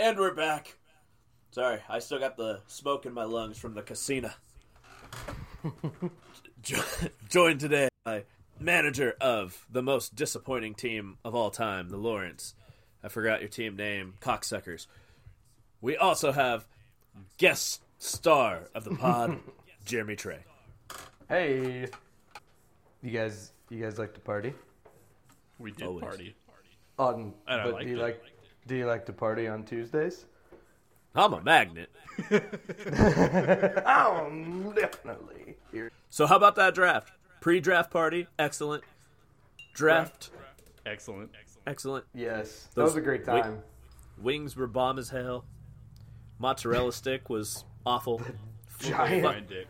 And we're back. Sorry, I still got the smoke in my lungs from the casino. Jo- Joined today by manager of the most disappointing team of all time, the Lawrence. I forgot your team name, cocksuckers. We also have guest star of the pod, Jeremy Trey. Hey, you guys, you guys like to party? We did Always. party. On, And I but liked do you it. like, do you like to party on Tuesdays? I'm a magnet. Um, definitely. Here. So how about that draft? Pre-draft party, excellent. Draft, Excellent. excellent. Yes, that Those- was a great wait. time. Wings were bomb as hell. Mozzarella stick was awful. Giant, Fine dick.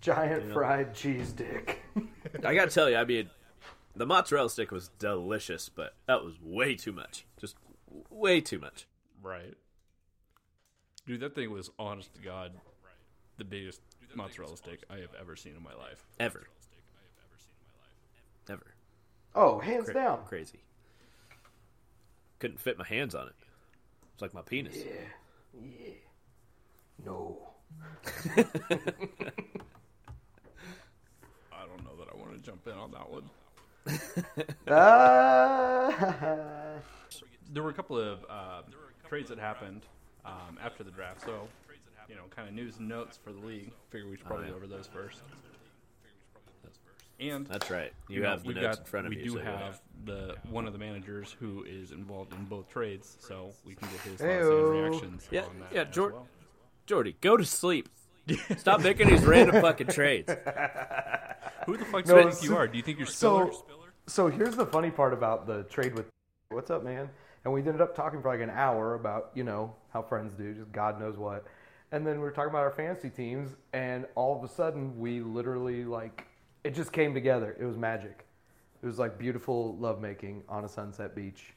giant fried cheese dick. I gotta tell you, I mean, the mozzarella stick was delicious, but that was way too much. Just way too much. Right. Dude, that thing was honest to God the biggest mozzarella stick I have ever seen in my life. Ever. Ever. Oh, hands Cra- down. Crazy. Couldn't fit my hands on it. It's like my penis. Yeah, yeah. No. I don't know that I want to jump in on that one. Ah. There were a couple of uh, trades that happened um, after the draft, so you know, kind of news and notes for the league. Figure we should probably yeah. go over those first. And That's right. You, you know, have the we've notes got, in front of we you. do so go ahead. have the one of the managers who is involved in both trades, so we can get his Heyo. thoughts and reactions Yeah, on that yeah, as Jor- well. Jordy, go to sleep. Stop making these random fucking trades. Who the fuck do No, you think so- you are? Do you think you're so- Spiller? So here's the funny part about the trade with what's up, man? And we ended up talking for like an hour about, you know, how friends do, just God knows what. And then we were talking about our fantasy teams, and all of a sudden we literally like it just came together. It was magic. It was like beautiful lovemaking on a sunset beach.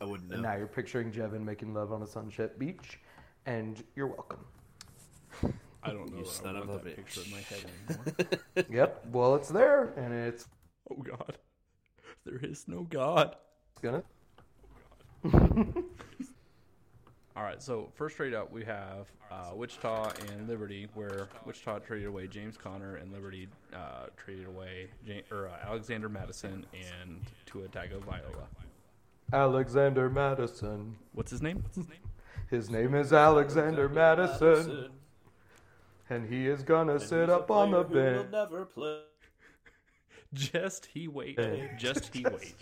I wouldn't And now you're picturing Jevin making love on a sunset beach, and you're welcome. I don't know. You that son I of want a that bitch. picture in my head anymore. yep. Well, it's there, and it's oh God, there is no God. Gonna. All right, so first trade up we have uh, Wichita and Liberty, where Wichita traded away James Conner and Liberty uh, traded away ja- or, uh, Alexander Madison and Tua Tagovailoa. Alexander Madison. What's his name? What's his name? His name is Alexander Madison, and he is gonna sit up on the bench. Never play. Just he wait. Just he wait.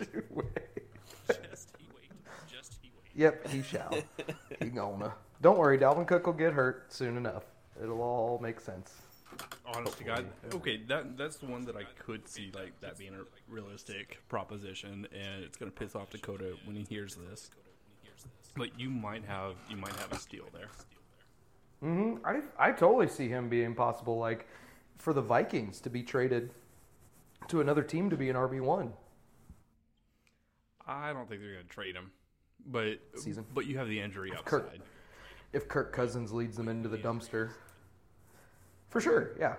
Just he wait. Just he wait. Yep, he shall. he gonna. Don't worry, Dalvin Cook will get hurt soon enough. It'll all make sense. Honest to God, okay, that that's the one that I could see like that being a realistic proposition, and it's gonna piss off Dakota when he hears this. But you might have you might have a steal there. hmm I I totally see him being possible, like for the Vikings to be traded to another team to be an RB one. I don't think they're gonna trade him, but Season. but you have the injury upside. Kirk- If Kirk Cousins leads them into the dumpster, for sure. Yeah.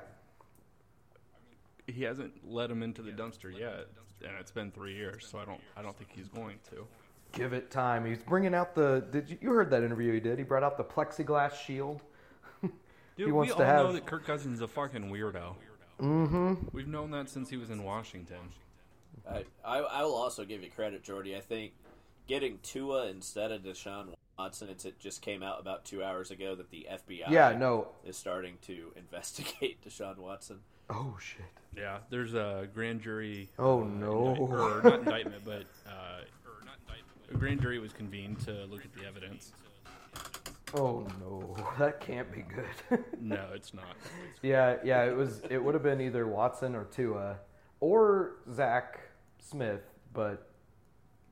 He hasn't let him into the dumpster yet, and it's been three years, so I don't I don't think he's going to. Give it time. He's bringing out the. Did you, you heard that interview he did? He brought out the plexiglass shield. Dude, He wants we to all have- know that Kirk Cousins is a fucking weirdo. Mm-hmm. We've known that since he was in Washington. I, I I will also give you credit, Jordy. I think getting Tua instead of Deshaun Watson, it's, it just came out about two hours ago that the FBI Yeah. No. is starting to investigate Deshaun Watson. Oh shit. Yeah, there's a grand jury. Oh, uh, no. indict- or not indictment, but uh, or not indictment. a grand jury was convened to look at the evidence. Oh no. That can't be good. No, it's not. yeah. Yeah. It was. It would have been either Watson or Tua, or Zach Smith, but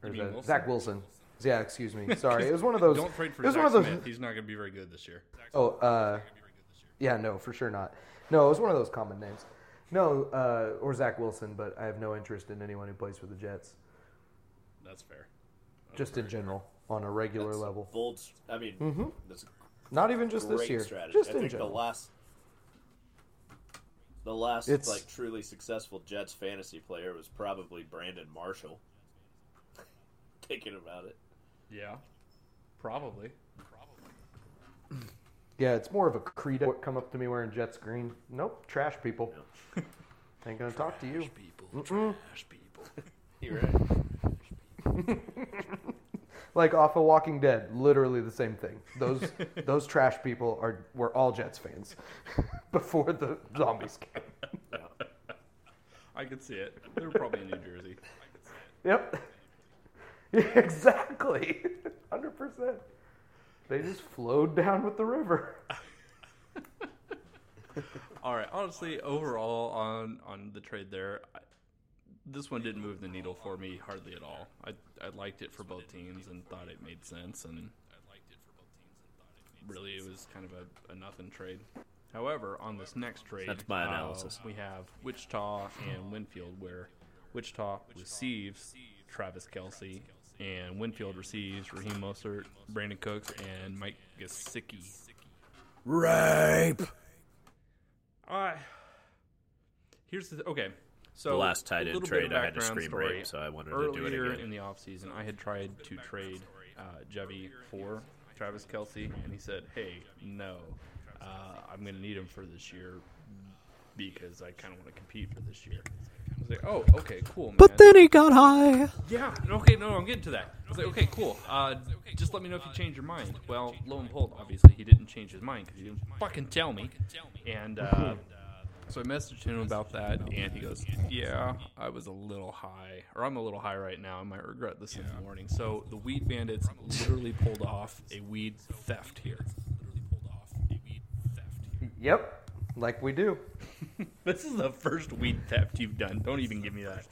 or You is that- Wilson? Zach Wilson. Yeah. Excuse me. Sorry. It was one of those. Don't trade for it was Zach one of those. Smith. He's not going to be very good this year. Oh. Uh. Yeah. No. For sure not. No. It was one of those common names. No. Uh. Or Zach Wilson, but I have no interest in anyone who plays for the Jets. That's fair. Just in general, on a regular That's level. Bold. I mean, that's a Not even just great this year. strategy. Just I in think general. the last The last It's- like truly successful Jets fantasy player was probably Brandon Marshall. Thinking about it. Yeah, probably. Yeah, it's more of a credo. Come up to me wearing Jets green. Nope, trash people. Ain't gonna talk to you. Trash people, trash people. You're right. Like off of Walking Dead, literally the same thing. Those those trash people are were all Jets fans before the zombies came. I could see it. They were probably in New Jersey. Yep. exactly. Hundred percent. They just flowed down with the river. All right. Honestly, overall on on the trade there, I, this one didn't move the needle for me hardly at all. I I liked it for both teams and thought it made sense, and really it was kind of a, a nothing trade. However, on this next trade, That's my uh, analysis. we have Wichita and Winfield, where Wichita receives Travis Kelce, and Winfield receives Raheem Mostert, Brandin Cooks, and Mike Gesicki. Rape. I here's the okay. So The last tight end trade, I had to scream story. rape, so I wanted Earlier to do it again. in the offseason, I had tried to trade uh, Jevy for Travis Kelce, and he said, "Hey, no, uh, I'm going to need him for this year because I kind of want to compete for this year." I was like, "Oh, okay, cool, man." But then he got high. Yeah. Okay. No, I'm getting to that. I was like, okay, cool. Uh, just let me know if you change your mind. Well, lo and behold, obviously he didn't change his mind because he didn't fucking tell me. And uh, so I messaged him about that, and he goes, "Yeah, I was a little high, or I'm a little high right now. I might regret this in the morning." So the weed bandits literally pulled off a weed theft here. Yep, like we do. This is the first weed theft you've done. Don't even give me that.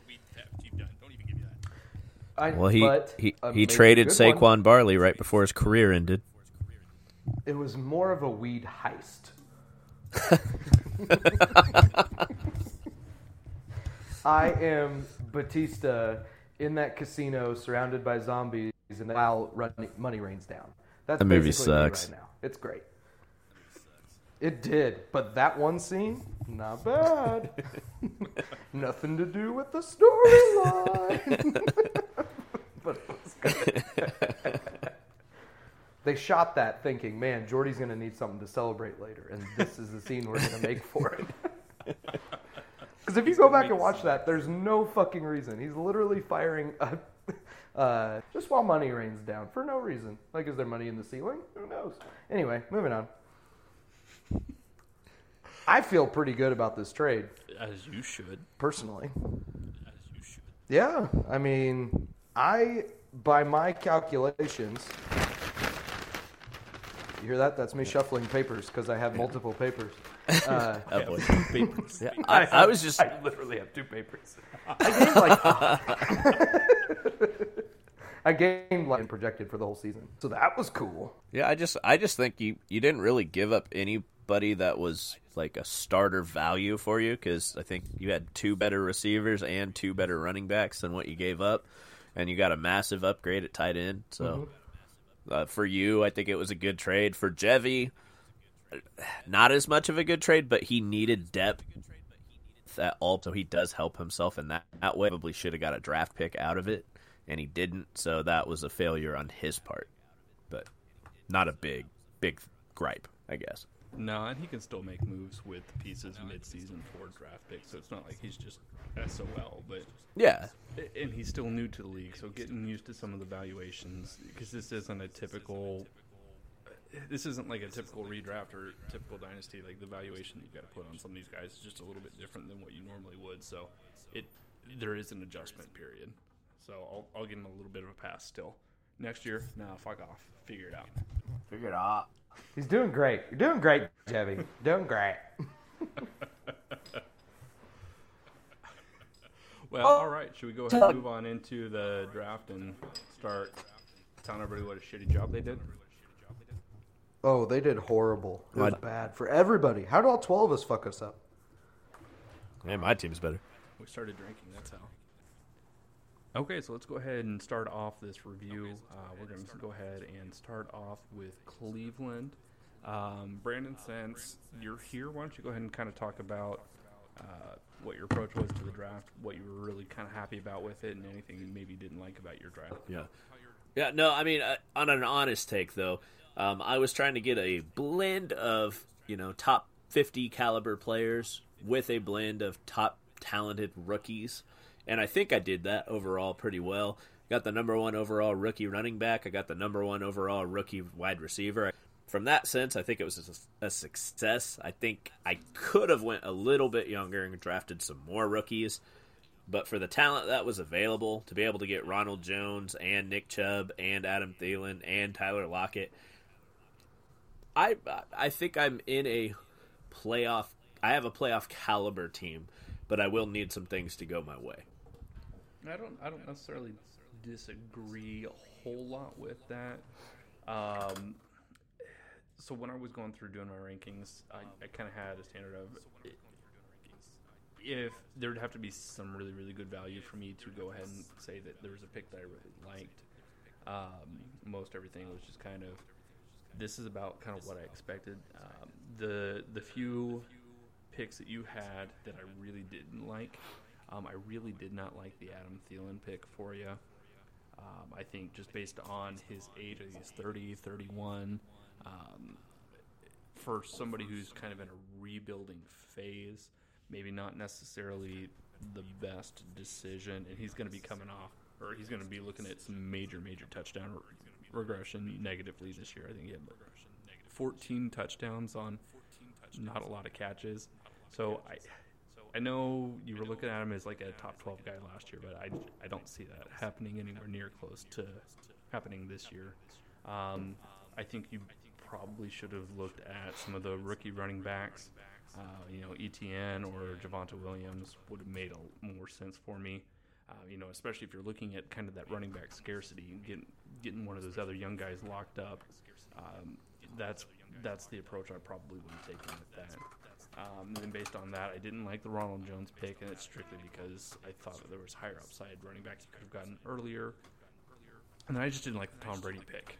I, Well, he but he, he traded good Saquon one. Barley right before his career ended. It was more of a weed heist. I am Bautista in that casino surrounded by zombies and while running, money rains down. That's That movie basically me sucks. right now. It's great. It did, but that one scene, not bad. Nothing to do with the storyline. but it was good. they shot that thinking, man, Jordy's going to need something to celebrate later, and this is the scene we're going to make for him. Because if you go back and watch that, there's no fucking reason. He's literally firing a, uh, just while money rains down for no reason. Like, is there money in the ceiling? Who knows? Anyway, moving on. I feel pretty good about this trade, As you should. personally. As you should. Yeah, I mean, I by my calculations, you hear that? That's me shuffling papers because I have multiple papers. Uh, Oh, boy. Papers. Yeah, I, I was just I literally have two papers. I gained like I gained like projected for the whole season, so that was cool. Yeah, I just I just think you you didn't really give up anybody that was like a starter value for you because I think you had two better receivers and two better running backs than what you gave up, and you got a massive upgrade at tight end. So uh, for you, I think it was a good trade. For Jevy, not as much of a good trade, but he needed depth at all, so he does help himself in that, that way. Probably should have got a draft pick out of it, and he didn't. So that was a failure on his part, but not a big big gripe, I guess. No, and he can still make moves with pieces mid-season for draft picks, so it's not like he's just SOL. But Yeah, and he's still new to the league, so getting used to some of the valuations because this isn't a typical. This isn't like a typical redraft or typical dynasty. Like the valuation you've got to put on some of these guys is just a little bit different than what you normally would. So it there is an adjustment period. So I'll, I'll give him a little bit of a pass still. Next year, nah, fuck off. Figure it out. figure it out. He's doing great. You're doing great, Chevy. doing great. Well, all right. Should we go ahead and move on into the draft and start telling everybody what a shitty job they did? Oh, they did horrible. It was bad for everybody. How did all twelve of us fuck us up? Man, my team's better. We started drinking. That's how. Okay, so let's go ahead and start off this review. Uh, we're going to go ahead and start off with Cleveland. Um, Brandon, since you're here, why don't you go ahead and kind of talk about uh, what your approach was to the draft, what you were really kind of happy about with it, and anything you maybe didn't like about your draft. Yeah. Yeah, no, I mean, uh, on an honest take, though, um, I was trying to get a blend of, you know, top 50 caliber players with a blend of top talented rookies. And I think I did that overall pretty well. Got the number one overall rookie running back. I got the number one overall rookie wide receiver. From that sense, I think it was a, success. I think I could have went a little bit younger and drafted some more rookies. But for the talent that was available to be able to get Ronald Jones and Nick Chubb and Adam Thielen and Tyler Lockett, I I think I'm in a playoff. I have a playoff caliber team, but I will need some things to go my way. I don't I don't necessarily disagree a whole lot with that. Um, so when I was going through doing my rankings, I, I kind of had a standard of if there would have to be some really really good value for me to go ahead and say that there was a pick that I really liked. Um, most everything was just kind of this is about kind of what I expected. Um, the the few picks that you had that I really didn't like, um, I really did not like the Adam Thielen pick for you. Um, I think just based on his age, he's 30, 31. Um, for somebody who's kind of in a rebuilding phase, maybe not necessarily the best decision, and he's going to be coming off, or he's going to be looking at some major, major touchdown re- regression negatively this year. I think he had 14 touchdowns on not a lot of catches. So I, I know you were looking at him as like a top 12 guy last year, but I, I don't see that happening anywhere near close to happening this year. Um, I think you probably should have looked at some of the rookie running backs. Uh, you know, ETN or Javonte Williams would have made a, more sense for me. Uh, you know, especially if you're looking at kind of that running back scarcity, getting getting one of those other young guys locked up. Um, that's that's the approach I probably would have taken with that. Um, and then based on that, I didn't like the Ronald Jones pick, and it's strictly because I thought that there was higher upside running backs you could have gotten earlier. And then I just didn't like the Tom Brady pick.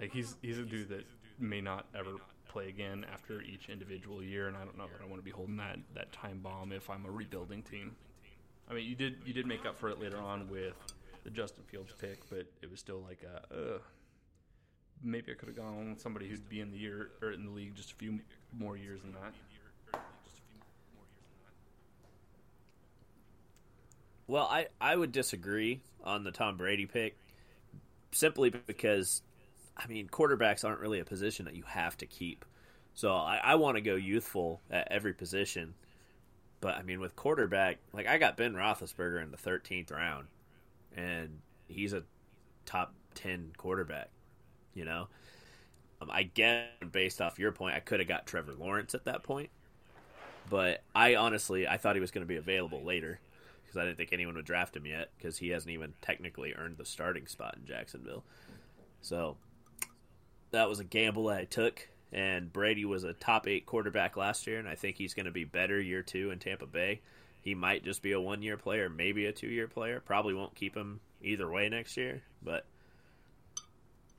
Like he's he's a dude that may not ever play again after each individual year, and I don't know that I want to be holding that that time bomb if I'm a rebuilding team. I mean, you did you did make up for it later on with the Justin Fields pick, but it was still like a. Uh, maybe I could have gone with somebody who'd be in the year or in the league just a few more years than that. Well, I, I would disagree on the Tom Brady pick simply because, I mean, quarterbacks aren't really a position that you have to keep. So I, I want to go youthful at every position. But, I mean, with quarterback, like, I got Ben Roethlisberger in the 13th round, and he's a top 10 quarterback, you know? Um, I guess, based off your point, I could have got Trevor Lawrence at that point. But I honestly, I thought he was going to be available later because I didn't think anyone would draft him yet because he hasn't even technically earned the starting spot in Jacksonville. So that was a gamble that I took. And Brady was a top eight quarterback last year, and I think he's going to be better year two in Tampa Bay. He might just be a one year player, maybe a two year player. Probably won't keep him either way next year, but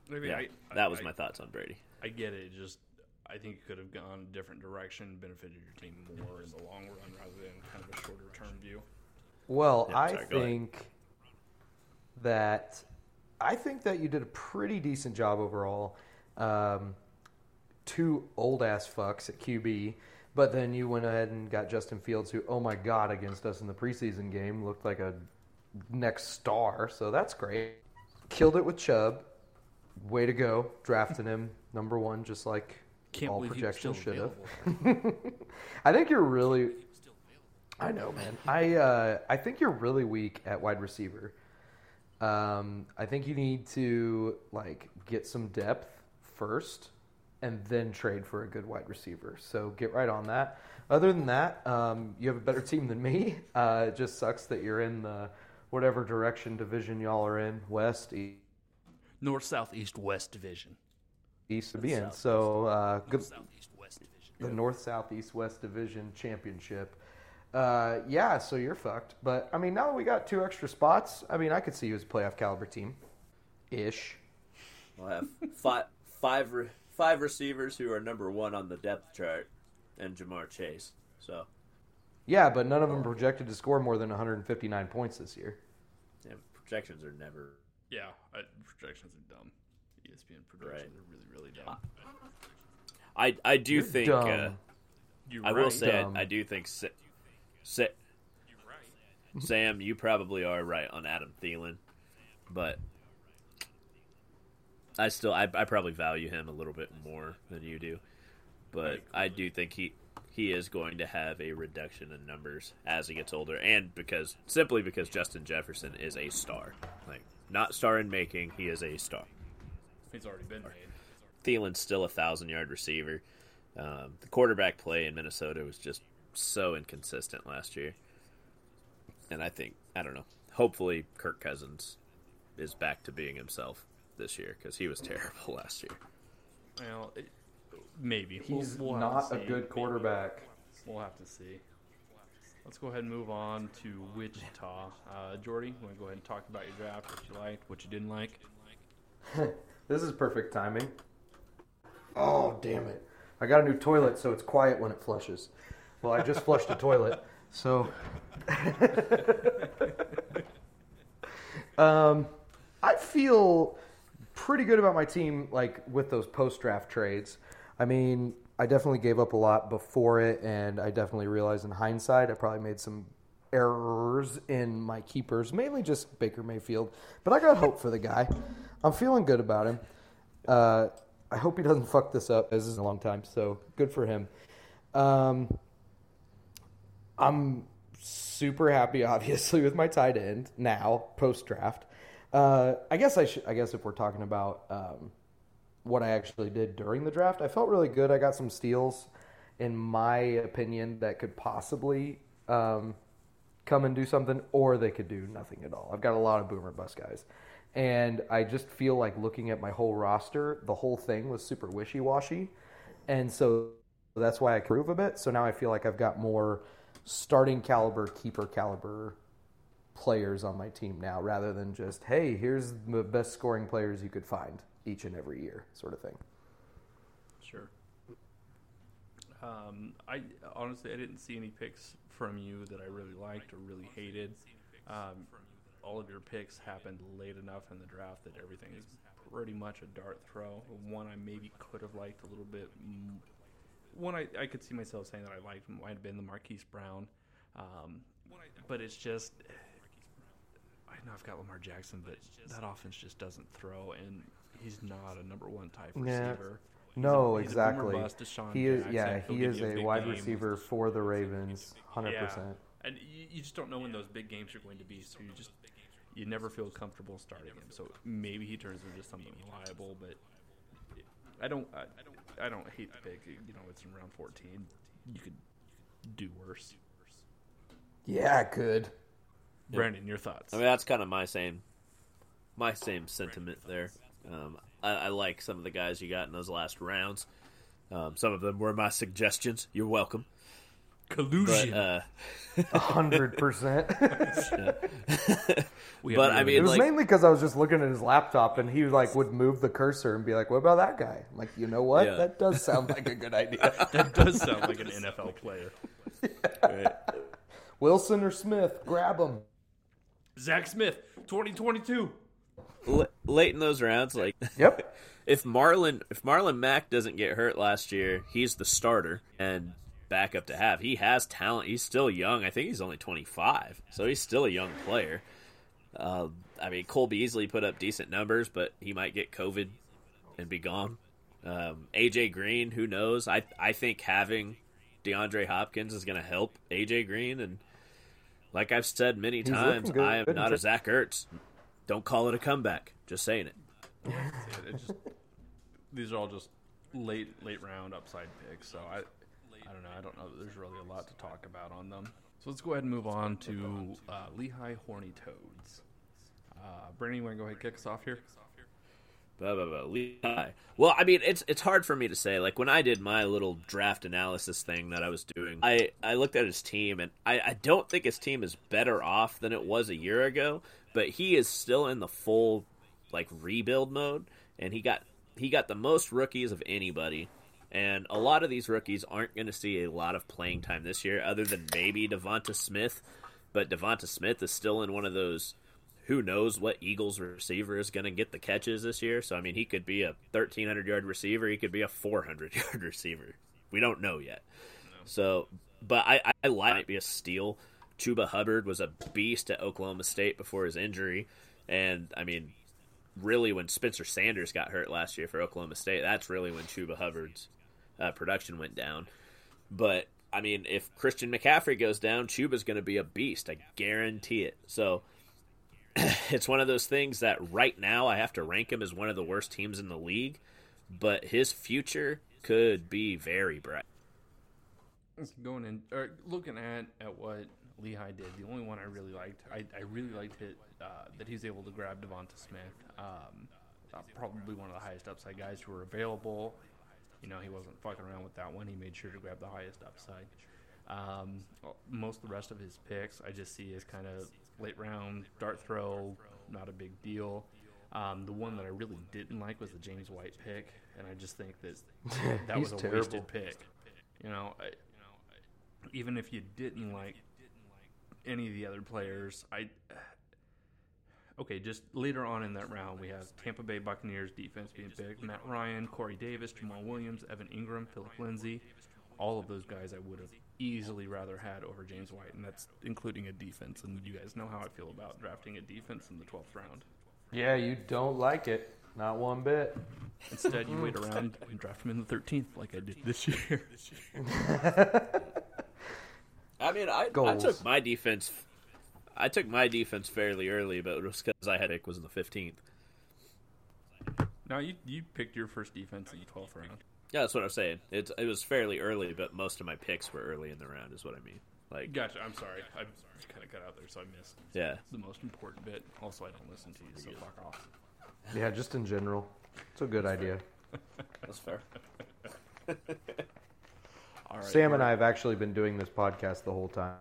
Maybe yeah, I, that was my thoughts on Brady. I get it. Just I think it could have gone a different direction, benefited your team more in the long run rather than kind of a shorter term view. Well, Yeah, I sorry, go ahead. think that I think that you did a pretty decent job overall. Um, two old ass fucks at QB, but then you went ahead and got Justin Fields, who, oh my god, against us in the preseason game looked like a next star. So that's great. Killed it with Chubb. Way to go, drafting him number one, just like Can't all believe he was projections should have. I think you're really. I know, man. I uh, I think you're really weak at wide receiver. Um, I think you need to like get some depth first, and then trade for a good wide receiver. So get right on that. Other than that, um, you have a better team than me. Uh, it just sucks that you're in the whatever direction division y'all are in, West, East, North, South, East, West division. East to be in. So uh, good. South, East, West division. the North, South, East, West Division Championship. Uh, yeah, so you're fucked. But I mean, now that we got two extra spots, I mean, I could see you as a playoff caliber team, ish. We'll have five, five, re- five receivers who are number one on the depth chart, and Ja'Marr Chase. So Yeah, but none of them projected to score more than 159 points this year. Yeah, projections are never. Yeah, I, projections are dumb. ESPN projections Right. are really, really dumb. I I do You're think. dumb. Uh, You're I will right. say Dumb. I, I do think. Sa- Sa- Sam, you probably are right on Adam Thielen, but I still I, I probably value him a little bit more than you do. But I do think he he is going to have a reduction in numbers as he gets older, and because simply because Justin Jefferson is a star, like not star in making, he is a star. He's already been made. Thielen's still a thousand yard receiver. Um, the quarterback play in Minnesota was just so inconsistent last year, and I think I don't know. Hopefully, Kirk Cousins is back to being himself this year because he was terrible last year. Well, it, maybe He's We'll- we'll not a good quarterback. We'll have to see. Let's go ahead and move on to Wichita. Uh, Jordy, you want to go ahead and talk about your draft? What you liked, what you didn't like? This is perfect timing. Oh, damn it. I got a new toilet, so it's quiet when it flushes. Well, I just flushed a toilet, so. um, I feel pretty good about my team, like with those post draft trades. I mean, I definitely gave up a lot before it, and I definitely realized in hindsight I probably made some errors in my keepers, mainly just Baker Mayfield. But I got hope for the guy. I'm feeling good about him. Uh, I hope he doesn't fuck this up. This is a long time, so good for him. Um, I'm super happy, obviously, with my tight end now post draft. Uh, I guess I should. I guess if we're talking about um, what I actually did during the draft, I felt really good. I got some steals, in my opinion, that could possibly um, come and do something, or they could do nothing at all. I've got a lot of boomer bust guys, and I just feel like looking at my whole roster, the whole thing was super wishy washy, and so that's why I improve a bit. So now I feel like I've got more starting caliber, keeper caliber players on my team now, rather than just hey, here's the best scoring players you could find each and every year, sort of thing. Sure. Um, I honestly I didn't see any picks from you that I really liked or really hated. Um, all of your picks happened late enough in the draft that everything is pretty much a dart throw. One I maybe could have liked a little bit. M- One I, I could see myself saying that I liked might have been the Marquise Brown, um, but it's just I know I've got Lamar Jackson, but that offense just doesn't throw, and he's not a number one type receiver. He's No, a- he's a boomer exactly. bust, He is, Jackson. yeah, He'll he is you a wide game. receiver for the Ravens, hundred Yeah. percent. and you, you just don't know when those big games are going to be. So you just you never feel comfortable starting him. So maybe he turns into something reliable, but I don't I, I don't hate the pick. You know, it's in round fourteen. You could do worse. Yeah, I could. Brandon, your thoughts? I mean, that's kind of my same, my same sentiment there. Um, I, I like some of the guys you got in those last rounds. Um, some of them were my suggestions. You're welcome. But Collusion. uh, hundred percent. But I mean, It was like, mainly because I was just looking at his laptop and he like would move the cursor and be like, "What about that guy?" I'm like, you know what? Yeah. That does sound like a good idea. that does sound like an NFL player. right. Wilson or Smith, grab him. Zach Smith, 2022. L- late in those rounds, like Yep. if Marlon if Marlon Mack doesn't get hurt last year, he's the starter and backup to have. He has talent. He's still young. I think he's only 25, so he's still a young player. Uh, I mean, Cole Beasley put up decent numbers, but he might get COVID and be gone. Um, AJ Green, who knows? I I think having DeAndre Hopkins is going to help AJ Green, and like I've said many He's times. I am not a Zach Ertz. Don't call it a comeback. Just saying it. It, it just, these are all just late late round upside picks. So I I don't know. I don't know that there's really a lot to talk about on them. So let's go ahead and move on to uh, Lehigh Horny Toads. Uh, Brandon, you want to go ahead and kick us off here? Blah, blah, blah. Lehigh. Well, I mean, it's it's hard for me to say. Like when I did my little draft analysis thing that I was doing, I I looked at his team, and I I don't think his team is better off than it was a year ago. But he is still in the full like rebuild mode, and he got he got the most rookies of anybody, And a lot of these rookies aren't going to see a lot of playing time this year, other than maybe Devonta Smith. But Devonta Smith is still in one of those who knows what Eagles receiver is going to get the catches this year. So, I mean, he could be a 1,300 yard receiver, he could be a 400 yard receiver. We don't know yet. So, but I, I like might be a steal. Chuba Hubbard was a beast at Oklahoma State before his injury. And, I mean, really, when Spencer Sanders got hurt last year for Oklahoma State, that's really when Chuba Hubbard's uh, production went down. But I mean, if Christian McCaffrey goes down, Chuba's going to be a beast. I guarantee it. So it's one of those things that right now I have to rank him as one of the worst teams in the league, but his future could be very bright. Going in or looking at at what Lehigh did, the only one I really liked, I, I really liked it uh, that he's able to grab Devonta Smith. Um, uh, probably one of the highest upside guys who are available. You know, he wasn't fucking around with that one. He made sure to grab the highest upside. Um, most of the rest of his picks, I just see as kind of late round dart throw, not a big deal. Um, the one that I really didn't like was the James White pick, and I just think that that was a terrible. wasted pick. You know, I, even if you didn't like any of the other players, I okay, just later on in that round, we have Tampa Bay Buccaneers defense being picked. Matt Ryan, Corey Davis, Jamaal Williams, Evan Engram, Philip Lindsay. All of those guys I would have easily rather had over James White, and that's including a defense. And you guys know how I feel about drafting a defense in the 12th round. Yeah, you don't like it. Not one bit. Instead, you wait around and draft him in the 13th, like I did this year. I mean, I, I took my defense. I took my defense fairly early, but it was because I had it was in the fifteenth. now, you, you picked your first defense in the 12th round. Yeah, that's what I'm saying. It's it was fairly early, but most of my picks were early in the round, is what I mean. Like, Gotcha. I'm sorry. I'm sorry. kind of cut out there, so I missed yeah, the most important bit. Also, I don't listen to you, so fuck off. Yeah, just in general. It's a good idea. that's fair. All right. Sam and I have actually been doing this podcast the whole time.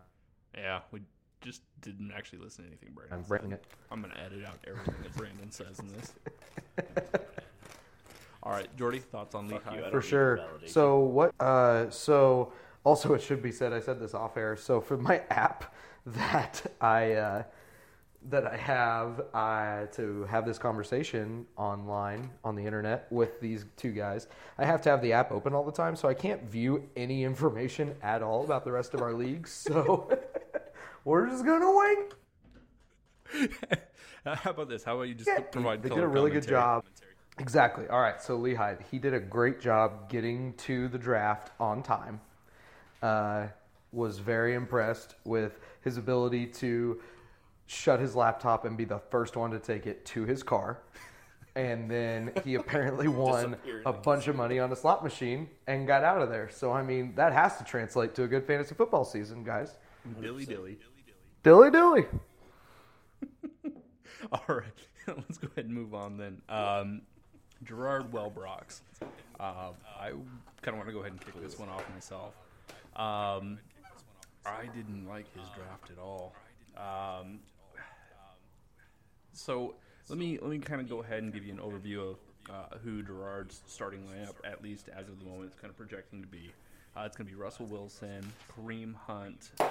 Yeah, we just didn't actually listen to anything Brandon I'm said. it. I'm going to edit out everything that Brandon says in this. All right, Jordy, thoughts on Fuck Lehigh? you, I For don't need sure. validation. So what? Uh, so also, it should be said. I said this off air. So for my app that I uh, that I have uh, to have this conversation online on the internet with these two guys, I have to have the app open all the time, so I can't view any information at all about the rest of our leagues. So we're just gonna wing. How about this? How about you just Yeah, provide they did a really good commentary? job. Exactly. All right. So Lehigh, he did a great job getting to the draft on time. Uh, was very impressed with his ability to shut his laptop and be the first one to take it to his car. And then he apparently won a bunch of money on a slot machine and got out of there. So I mean, that has to translate to a good fantasy football season, guys. Dilly dilly. Dilly dilly. All right, let's go ahead and move on then. Um, Gerard Wellbrox. Uh, I kind of want to go ahead and kick this one off myself. Um, I didn't like his draft at all. Um, so let me let me kind of go ahead and give you an overview of uh, who Gerard's starting lineup, at least as of the moment, is kind of projecting to be. Uh, it's going to be Russell Wilson, Kareem Hunt, uh,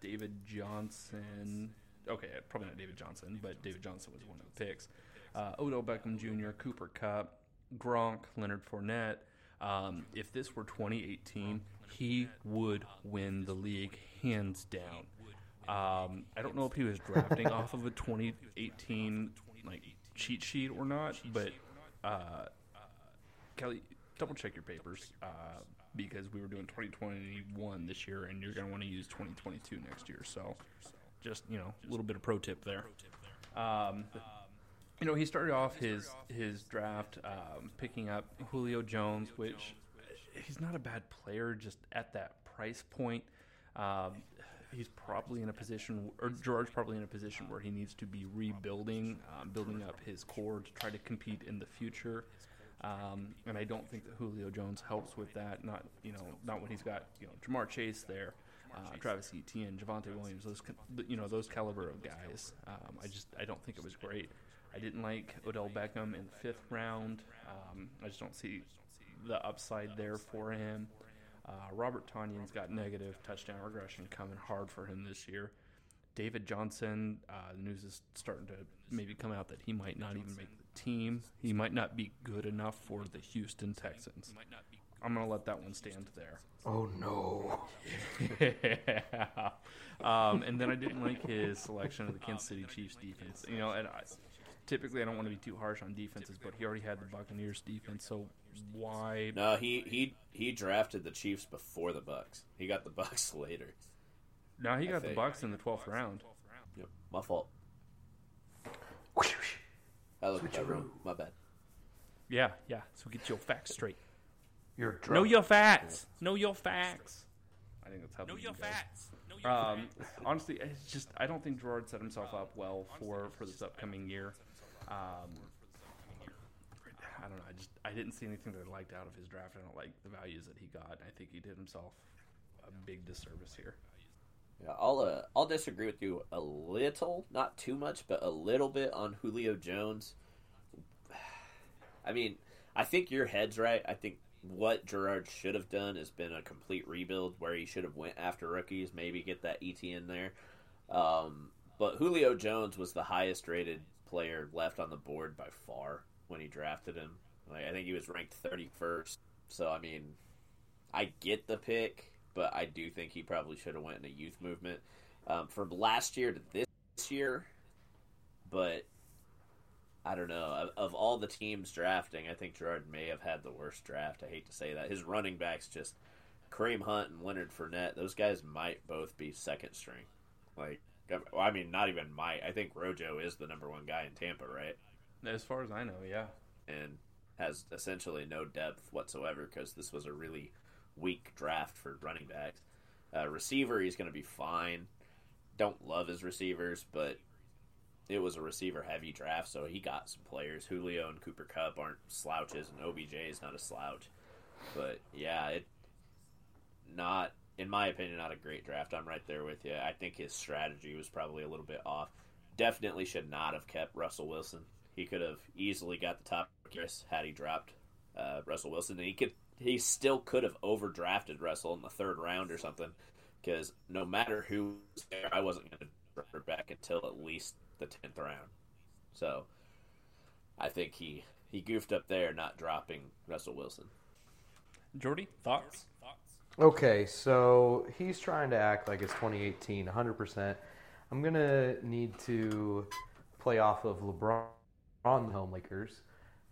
David Johnson. Okay, probably not David Johnson, but David Johnson was one of the picks. Uh, Odell Beckham Jr., Cooper Kupp, Gronk, Leonard Fournette. Um, if this were 2018, he would win the league hands down. Um, I don't know if he was drafting off of a 2018 like cheat sheet or not, but uh, Kelly, double check your papers uh, because we were doing 2021 this year, and you're going to want to use 2022 next year. So, just you know, a little bit of pro tip there. Um, you know, he started off his his draft um, picking up Julio Jones, which he's not a bad player, just at that price point. Um, he's probably in a position, or George probably in a position where he needs to be rebuilding, um, building up his core to try to compete in the future. Um, and I don't think that Julio Jones helps with that. Not you know, not when he's got you know Ja'Marr Chase there, uh, Travis Etienne, Javonte Williams, those you know those caliber of guys. Um, I just I don't think it was great. I didn't like Odell Beckham in the fifth round. Um, I just don't see the upside there for him. Uh, Robert Tonyan's got negative touchdown regression coming hard for him this year. David Johnson, uh, the news is starting to maybe come out that he might not even make the team. He might not be good enough for the Houston Texans. I'm going to let that one stand there. Oh no. yeah. Um, and then I didn't like his selection of the Kansas City Chiefs defense. You know, and I, typically I don't want to be too harsh on defenses, but he already had the Buccaneers defense, so why? No, he he he drafted the Chiefs before the Bucks. He got the Bucks later. No, he got the. Bucks in the twelfth round. Yep, my fault. I looked at that wrong. My bad. Yeah, yeah. So get your facts straight. You're Know drunk. your facts. Know your facts. I think that's how. Know the your league goes. facts. Know your Um, facts. honestly, it's just I don't think Gerard set himself up well for for this upcoming year. Um, I don't know. I just I didn't see anything that I liked out of his draft. I don't like the values that he got. I think he did himself a big disservice here. Yeah, I'll uh, I'll disagree with you a little, not too much, but a little bit on Julio Jones. I mean, I think your head's right. I think what Gerard should have done has been a complete rebuild, where he should have went after rookies, maybe get that ET in there. Um, but Julio Jones was the highest rated player left on the board by far when he drafted him. Like I think he was ranked thirty first. So I mean, I get the pick, but I do think he probably should have went in a youth movement um, from last year to this year. But I don't know. Of, of all the teams drafting, I think Gerard may have had the worst draft. I hate to say that. His running backs just Kareem Hunt and Leonard Fournette. Those guys might both be second string. Like, I mean, not even might. I think Rojo is the number one guy in Tampa, right? As far as I know, yeah. and has essentially no depth whatsoever because this was a really weak draft for running backs. Uh, receiver, he's going to be fine. Don't love his receivers, but it was a receiver heavy draft, so he got some players. Julio and Cooper Kupp aren't slouches, and OBJ is not a slouch. But yeah, it not in my opinion not a great draft. I'm right there with you. I think his strategy was probably a little bit off. Definitely should not have kept Russell Wilson. He could have easily got the top Chris had he dropped uh, Russell Wilson, and he could he still could have overdrafted Russell in the third round or something. Because no matter who was there, I wasn't going to draft her back until at least the tenth round. So I think he he goofed up there, not dropping Russell Wilson. Jordy, thoughts? Okay, so he's trying to act like it's 2018, 100%. I'm going to need to play off of LeBron, on the home Lakers.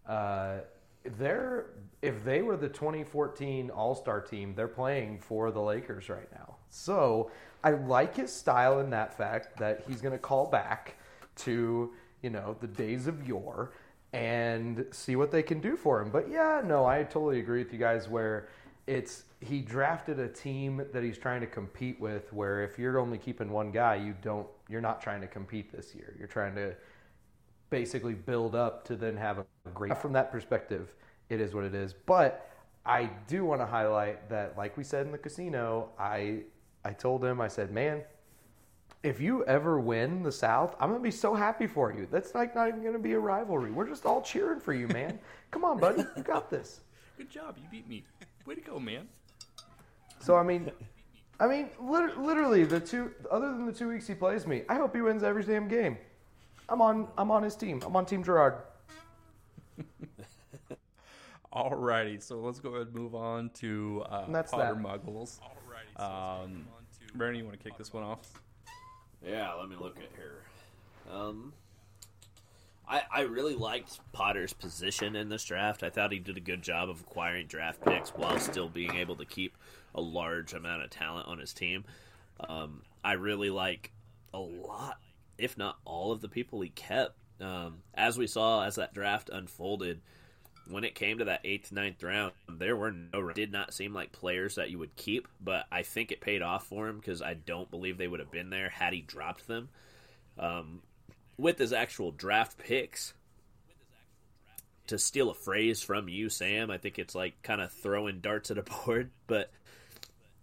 Uh, they're, if they were the 2014 All Star team, they're playing for the Lakers right now. So I like his style in that fact that he's going to call back to, you know, the days of yore and see what they can do for him. But yeah, no, I totally agree with you guys where it's he drafted a team that he's trying to compete with where if you're only keeping one guy, you don't you're not trying to compete this year. You're trying to basically build up to then have a great from that perspective, it is what it is. But I do want to highlight that like we said in the casino, I I told him I said, "Man, if you ever win the South, I'm gonna be so happy for you. That's like not even gonna be a rivalry. We're just all cheering for you, man. Come on, buddy, you got this. Good job. You beat me. Way to go, man. So I mean, I mean, literally the two. Other than the two weeks he plays me, I hope he wins every damn game. I'm on. I'm on his team. I'm on Team Gerard. Alrighty, so let's go ahead and move on to uh, And that's Potter that. Muggles. Alrighty, so Um, Brandon, you want to kick this one off? Yeah, let me look at here. Um, I I really liked Potter's position in this draft. I thought he did a good job of acquiring draft picks while still being able to keep a large amount of talent on his team. Um, I really like a lot, if not all, of the people he kept. Um, as we saw as that draft unfolded, when it came to that eighth, ninth round, there were no did not seem like players that you would keep, but I think it paid off for him because I don't believe they would have been there had he dropped them. Um, with his actual draft picks, to steal a phrase from you, Sam, I think it's like kind of throwing darts at a board, but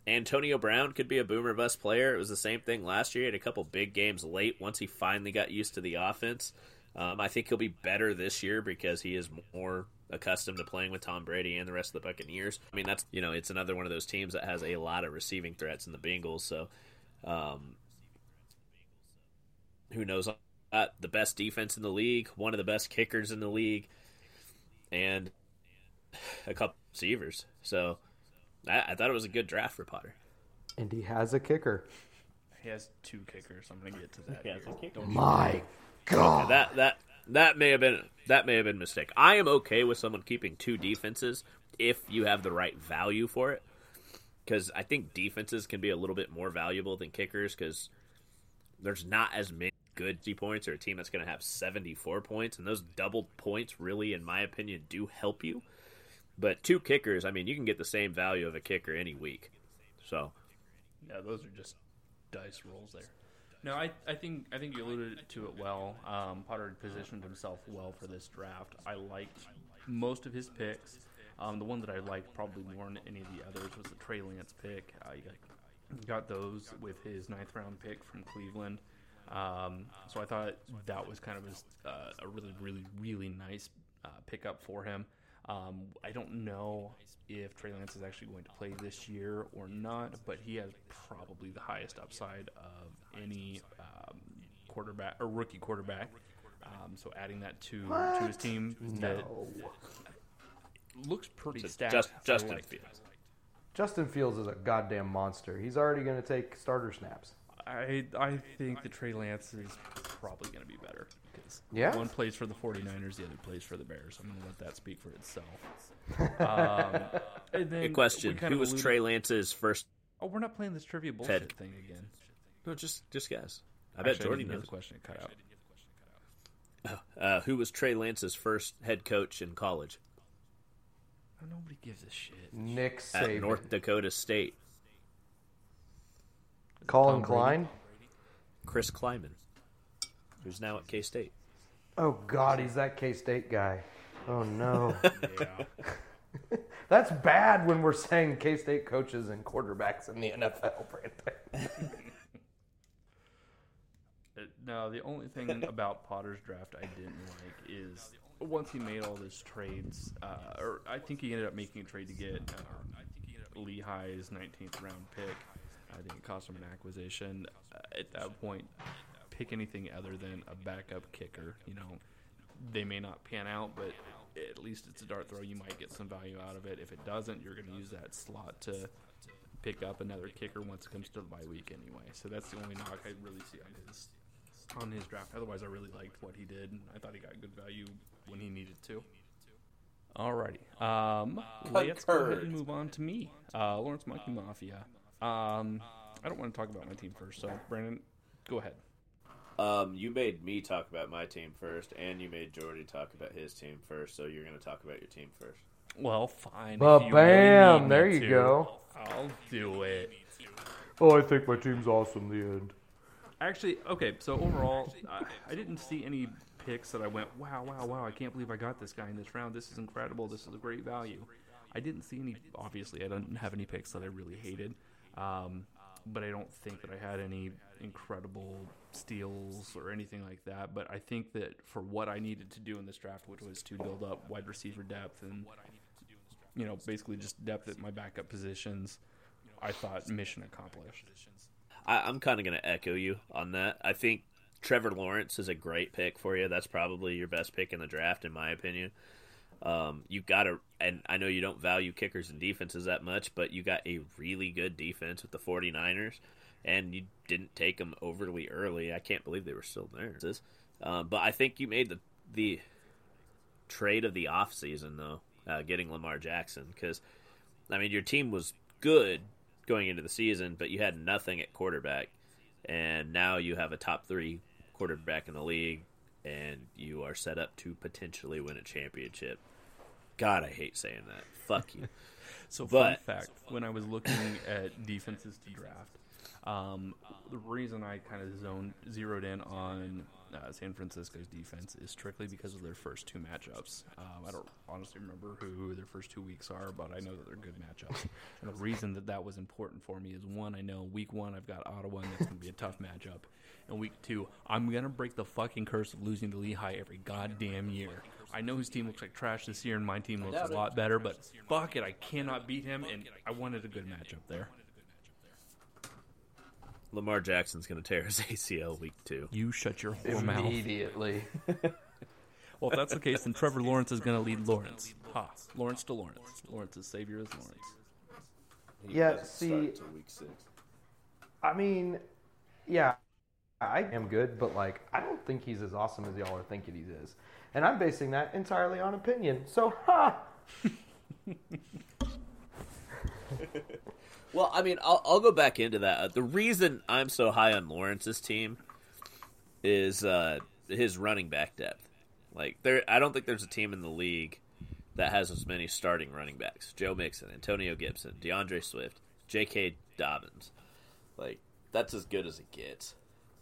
Antonio Brown could be a boomer bust player. It was the same thing last year. He had a couple big games late once he finally got used to the offense. Um, I think he'll be better this year because he is more accustomed to playing with Tom Brady and the rest of the Buccaneers. I mean, that's you know, it's another one of those teams that has a lot of receiving threats in the Bengals. So, um, who knows? Uh, the best defense in the league, one of the best kickers in the league, and a couple receivers. So, I, I thought it was a good draft for Potter. And he has a kicker. He has two kickers. I'm gonna get to that. He has a kicker. Don't My God. that that that may have been that may have been a mistake. I am okay with someone keeping two defenses if you have the right value for it. Because I think defenses can be a little bit more valuable than kickers because there's not as many good D points or a team that's going to have 74 points, and those double points really, in my opinion, do help you. But two kickers, I mean, you can get the same value of a kicker any week. So Yeah, those are just dice rolls there. No, I, I think I think you alluded to it well. Um, Potter positioned himself well for this draft. I liked most of his picks. Um, the one that I liked probably more than any of the others was the Trey Lance pick. I got, those with his ninth round pick from Cleveland. Um, so I thought that was kind of a, uh, a really, really, really nice uh, pickup for him. Um, I don't know if Trey Lance is actually going to play this year or not, but he has probably the highest upside of any um, quarterback or rookie quarterback. Um, so adding that to to his team that No. looks pretty Just- stacked. just- Justin like Fields. Justin Fields is a goddamn monster. He's already going to take starter snaps. I I think the Trey Lance is probably going to be better because Yeah? one plays for the 49ers, the other plays for the Bears. I'm going to let that speak for itself. Um, and then Good question. Who was alluded- Trey Lance's first? Oh, we're not playing this trivia bullshit Ted. thing again. No, just just guess. I bet Actually, Jordy didn't get knows. the question. Cut out. Uh, who was Trey Lance's first head coach in college Oh, nobody gives a shit. Nick at North Dakota State? Colin Tom Brady? Klein. Chris Klieman, who's now at K State. Oh God, he's that K State guy. Oh no, that's bad when we're saying K State coaches and quarterbacks in the NFL. Brandon. Uh, No, the only thing about Potter's draft I didn't like is once he made all his trades, uh, or I think he ended up making a trade to get um, Lehigh's 19th round pick. I think it cost him an acquisition. Uh, at that point, pick anything other than a backup kicker. You know, they may not pan out, but at least it's a dart throw. You might get some value out of it. If it doesn't, you're going to use that slot to pick up another kicker once it comes to the bye week anyway. So that's the only knock I really see on his on his draft. Otherwise, I really liked what he did. I thought he got good value when he needed to. Alrighty, um, let's go ahead and move on to me, uh, Lawrence Monkey Mafia. Um, I don't want to talk about my team first, so Brandon, go ahead. Um, you made me talk about my team first, and you made Jordy talk about his team first. So you're going to talk about your team first. Well, fine. if Ba you really bam! There you to, go. I'll do it. Oh, I think my team's awesome. The end. Actually, okay. So overall, I, I didn't see any picks that I went, wow, wow, wow! I can't believe I got this guy in this round. This is incredible. This is a great value. I didn't see any. Obviously, I didn't have any picks that I really hated, um, but I don't think that I had any incredible steals or anything like that. But I think that for what I needed to do in this draft, which was to build up wide receiver depth and you know basically just depth at my backup positions, I thought mission accomplished. I, I'm kind of going to echo you on that. I think Trevor Lawrence is a great pick for you. That's probably your best pick in the draft, in my opinion. Um, you got to, and I know you don't value kickers and defenses that much, but you got a really good defense with the 49ers, and you didn't take them overly early. I can't believe they were still there. Um, but I think you made the the trade of the offseason, though, uh, getting Lamar Jackson, because, I mean, your team was good going into the season, but you had nothing at quarterback, and now you have a top three quarterback in the league, and you are set up to potentially win a championship. God, I hate saying that. Fuck you. So, But- fun fact: when I was looking at defenses to draft, um, the reason I kind of zoned zeroed in on uh, San Francisco's defense is strictly because of their first two matchups. Um, I don't honestly remember who their first two weeks are, but I know that they're good matchups. and the reason that that was important for me is one, I know week one I've got Ottawa, and that's going to be a tough matchup. And week two, I'm going to break the fucking curse of losing to Lehigh every goddamn year. I know his team looks like trash this year, and my team looks a lot better. But fuck it, I cannot beat him, and I wanted a good matchup there. Lamar Jackson's going to tear his ACL week two. You shut your whore mouth. Immediately. Well, if that's the case, then Trevor Lawrence is going to lead Lawrence. Ha! Lawrence to Lawrence. Lawrence's savior is Lawrence. He Yeah, see- week six. I mean, yeah, I am good, but like, I don't think he's as awesome as y'all are thinking he is, and I'm basing that entirely on opinion. So, ha! Well, I mean, I'll, I'll go back into that. Uh, the reason I'm so high on Lawrence's team is uh, his running back depth. Like, there, I don't think there's a team in the league that has as many starting running backs: Joe Mixon, Antonio Gibson, D'Andre Swift, J.K. Dobbins. Like, that's as good as it gets.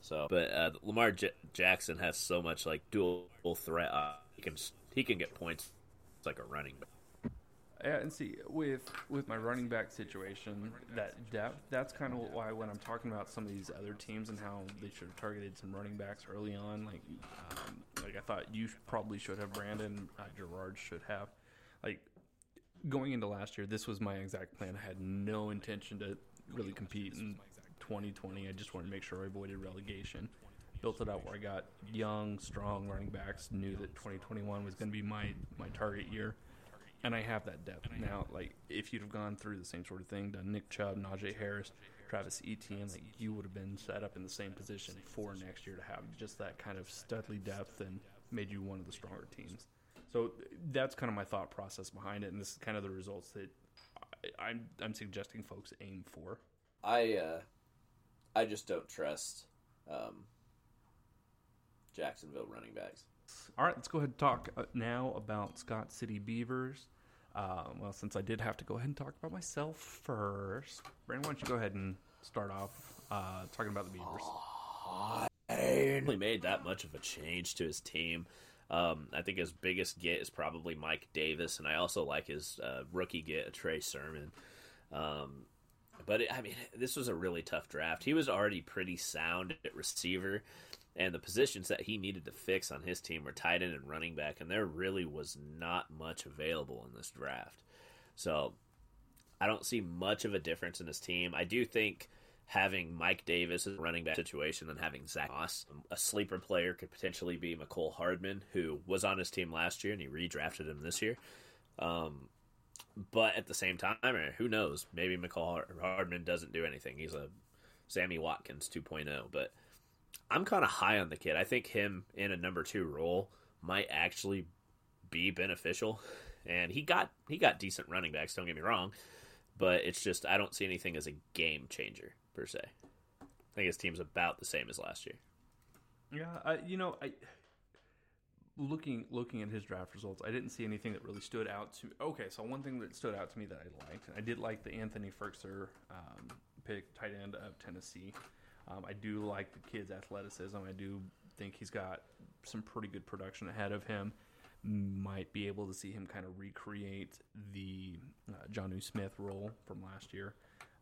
So, but uh, Lamar J- Jackson has so much like dual threat. Uh, he can he can get points It's like a running back. Yeah, and see with with my running back situation, that depth. That's kind of why when I'm talking about some of these other teams and how they should have targeted some running backs early on, like um, like I thought you probably should have Brandon uh, Gerard should have, like going into last year. This was my exact plan. I had no intention to really compete in 2020. I just wanted to make sure I avoided relegation. Built it out where I got young, strong running backs. Knew that 2021 was going to be my my target year and I have that depth now. Like if you'd have gone through the same sort of thing, done Nick Chubb, Najee Harris, Travis Etienne, like you would have been set up in the same position for next year to have just that kind of studly depth and made you one of the stronger teams. So that's kind of my thought process behind it, and this is kind of the results that I, I'm I'm suggesting folks aim for. I uh, I just don't trust um, Jacksonville running backs. All right, let's go ahead and talk uh, now about Scott City Beavers. Uh, well, since I did have to go ahead and talk about myself first, Brandon, why don't you go ahead and start off uh, talking about the Beavers? He really made that much of a change to his team. Um, I think his biggest get is probably Mike Davis, and I also like his uh, rookie get, Trey Sermon. Um, but it, I mean, this was a really tough draft. He was already pretty sound at receiver, and the positions that he needed to fix on his team were tight end and running back, and there really was not much available in this draft. So I don't see much of a difference in his team. I do think having Mike Davis as a running back situation and having Zach Moss, a sleeper player, could potentially be Mecole Hardman, who was on his team last year and he redrafted him this year. Um, but at the same time, eh, who knows? Maybe Mecole Hardman doesn't do anything. He's a Sammy Watkins 2.0. But I'm kind of high on the kid. I think him in a number two role might actually be beneficial. And he got he got decent running backs. Don't get me wrong, but it's just I don't see anything as a game changer per se. I think his team's about the same as last year. Yeah, I, you know, I looking looking at his draft results, I didn't see anything that really stood out to. Okay, so one thing that stood out to me that I liked, I did like the Anthony Firkser um, pick, tight end of Tennessee. Um, I do like the kid's athleticism. I do think he's got some pretty good production ahead of him. Might be able to see him kind of recreate the uh, Jonnu Smith role from last year.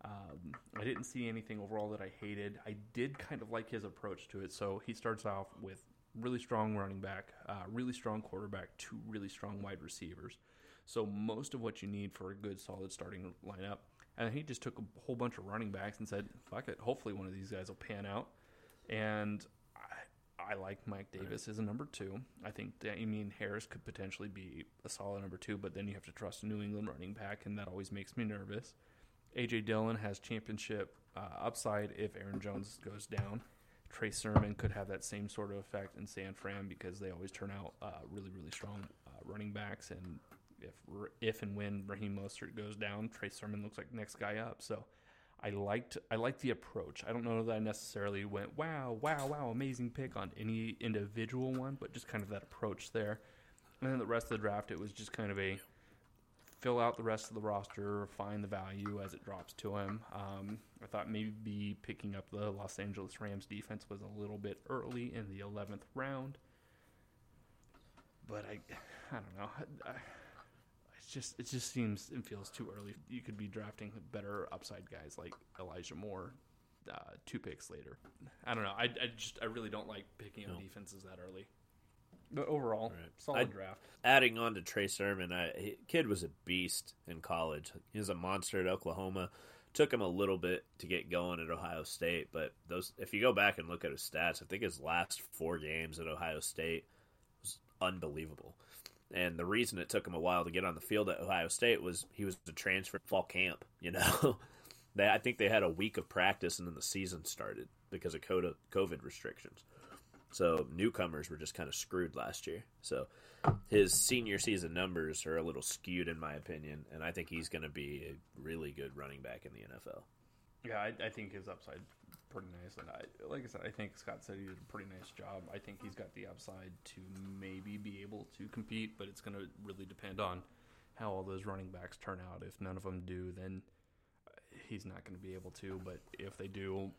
Um, I didn't see anything overall that I hated. I did kind of like his approach to it. So he starts off with really strong running back, uh, really strong quarterback, two really strong wide receivers. So most of what you need for a good, solid starting lineup. And he just took a whole bunch of running backs and said, "Fuck it, hopefully one of these guys will pan out." And I, I like Mike Davis as a number two. I think Damien Harris could potentially be a solid number two, but then you have to trust a New England running back, and that always makes me nervous. AJ Dillon has championship uh, upside if Aaron Jones goes down. Trey Sermon could have that same sort of effect in San Fran because they always turn out uh, really, really strong uh, running backs. And if if and when Raheem Mostert goes down, Trey Sermon looks like next guy up. So I liked I liked the approach. I don't know that I necessarily went wow, wow, wow, amazing pick on any individual one, but just kind of that approach there. And then the rest of the draft, it was just kind of a fill out the rest of the roster, find the value as it drops to him. Um, I thought maybe picking up the Los Angeles Rams defense was a little bit early in the 11th round. But I, I don't know. I, I, it's just it just seems and feels too early. You could be drafting better upside guys like Elijah Moore, uh, two picks later. I don't know. I, I just I really don't like picking up No. defenses that early. But overall, Right. solid I- draft. Adding on to Trey Sermon, I, kid was a beast in college. He was a monster at Oklahoma. Took him a little bit to get going at Ohio State, but those if you go back and look at his stats, I think his last four games at Ohio State was unbelievable. And the reason it took him a while to get on the field at Ohio State was he was a transfer fall camp. You know, they I think they had a week of practice and then the season started because of COVID restrictions. So newcomers were just kind of screwed last year. So his senior season numbers are a little skewed in my opinion, and I think he's going to be a really good running back in the NFL. Yeah, I, I think his upside pretty nice, and I like I said, I think Scott said he did a pretty nice job. I think he's got the upside to maybe be able to compete, but it's going to really depend on how all those running backs turn out. If none of them do, then he's not going to be able to. But if they do,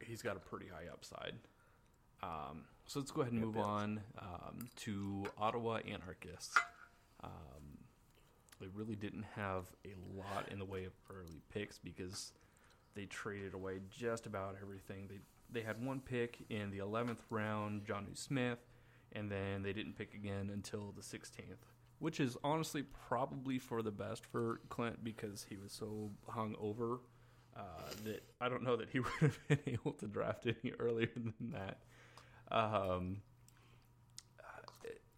he's got a pretty high upside. Um, so let's go ahead and move on um, to Ottawa Anarchists. Um, they really didn't have a lot in the way of early picks because they traded away just about everything. They they had one pick in the 11th round, Johnny Smith, and then they didn't pick again until the 16th, which is honestly probably for the best for Clint because he was so hung over uh, that I don't know that he would have been able to draft any earlier than that. Um,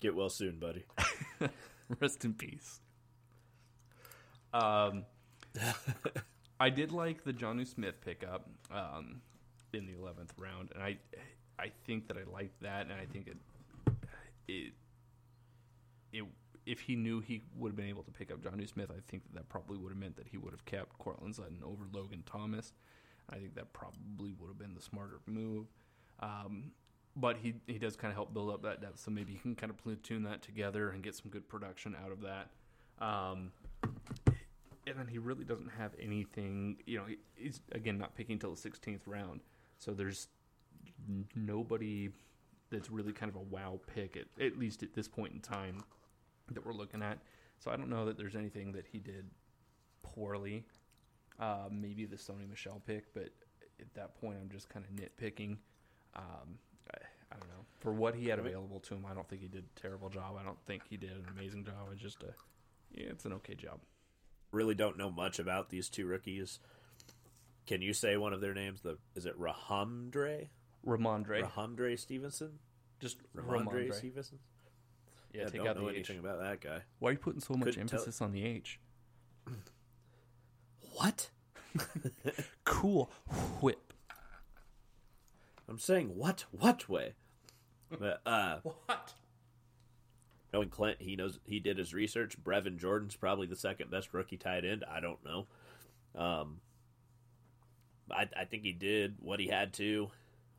Get well soon, buddy. Rest in peace. Um, I did like the Jonnu Smith pickup um, in the eleventh round, and I I think that I liked that, and I think it it it if he knew he would have been able to pick up Jonnu Smith, I think that that probably would have meant that he would have kept Courtland Sutton over Logan Thomas. I think that probably would have been the smarter move. Um, but he he does kind of help build up that depth, so maybe he can kind of platoon that together and get some good production out of that. Um, and then he really doesn't have anything. You know, he, he's again not picking till the 16th round, so there's nobody that's really kind of a wow pick at at least at this point in time that we're looking at. So I don't know that there's anything that he did poorly. Uh, maybe the Sony Michel pick, but at that point I'm just kind of nitpicking. Um, I, I don't know. For what he had available to him, I don't think he did a terrible job. I don't think he did an amazing job. It's just a, yeah, it's an okay job. Really don't know much about these two rookies. Can you say one of their names? The is it Rahamdre? Ramondre, Rahamdre Stevenson? just Rahamdre Ramondre. Stevenson? Yeah, I take don't out know the H. anything about that guy. Why are you putting so much Couldn't emphasis on the H? What? Cool whip. I'm saying what? What way? But uh, What? knowing Clint, he knows he did his research. Brevin Jordan's probably the second best rookie tight end. I don't know. Um, I, I think he did what he had to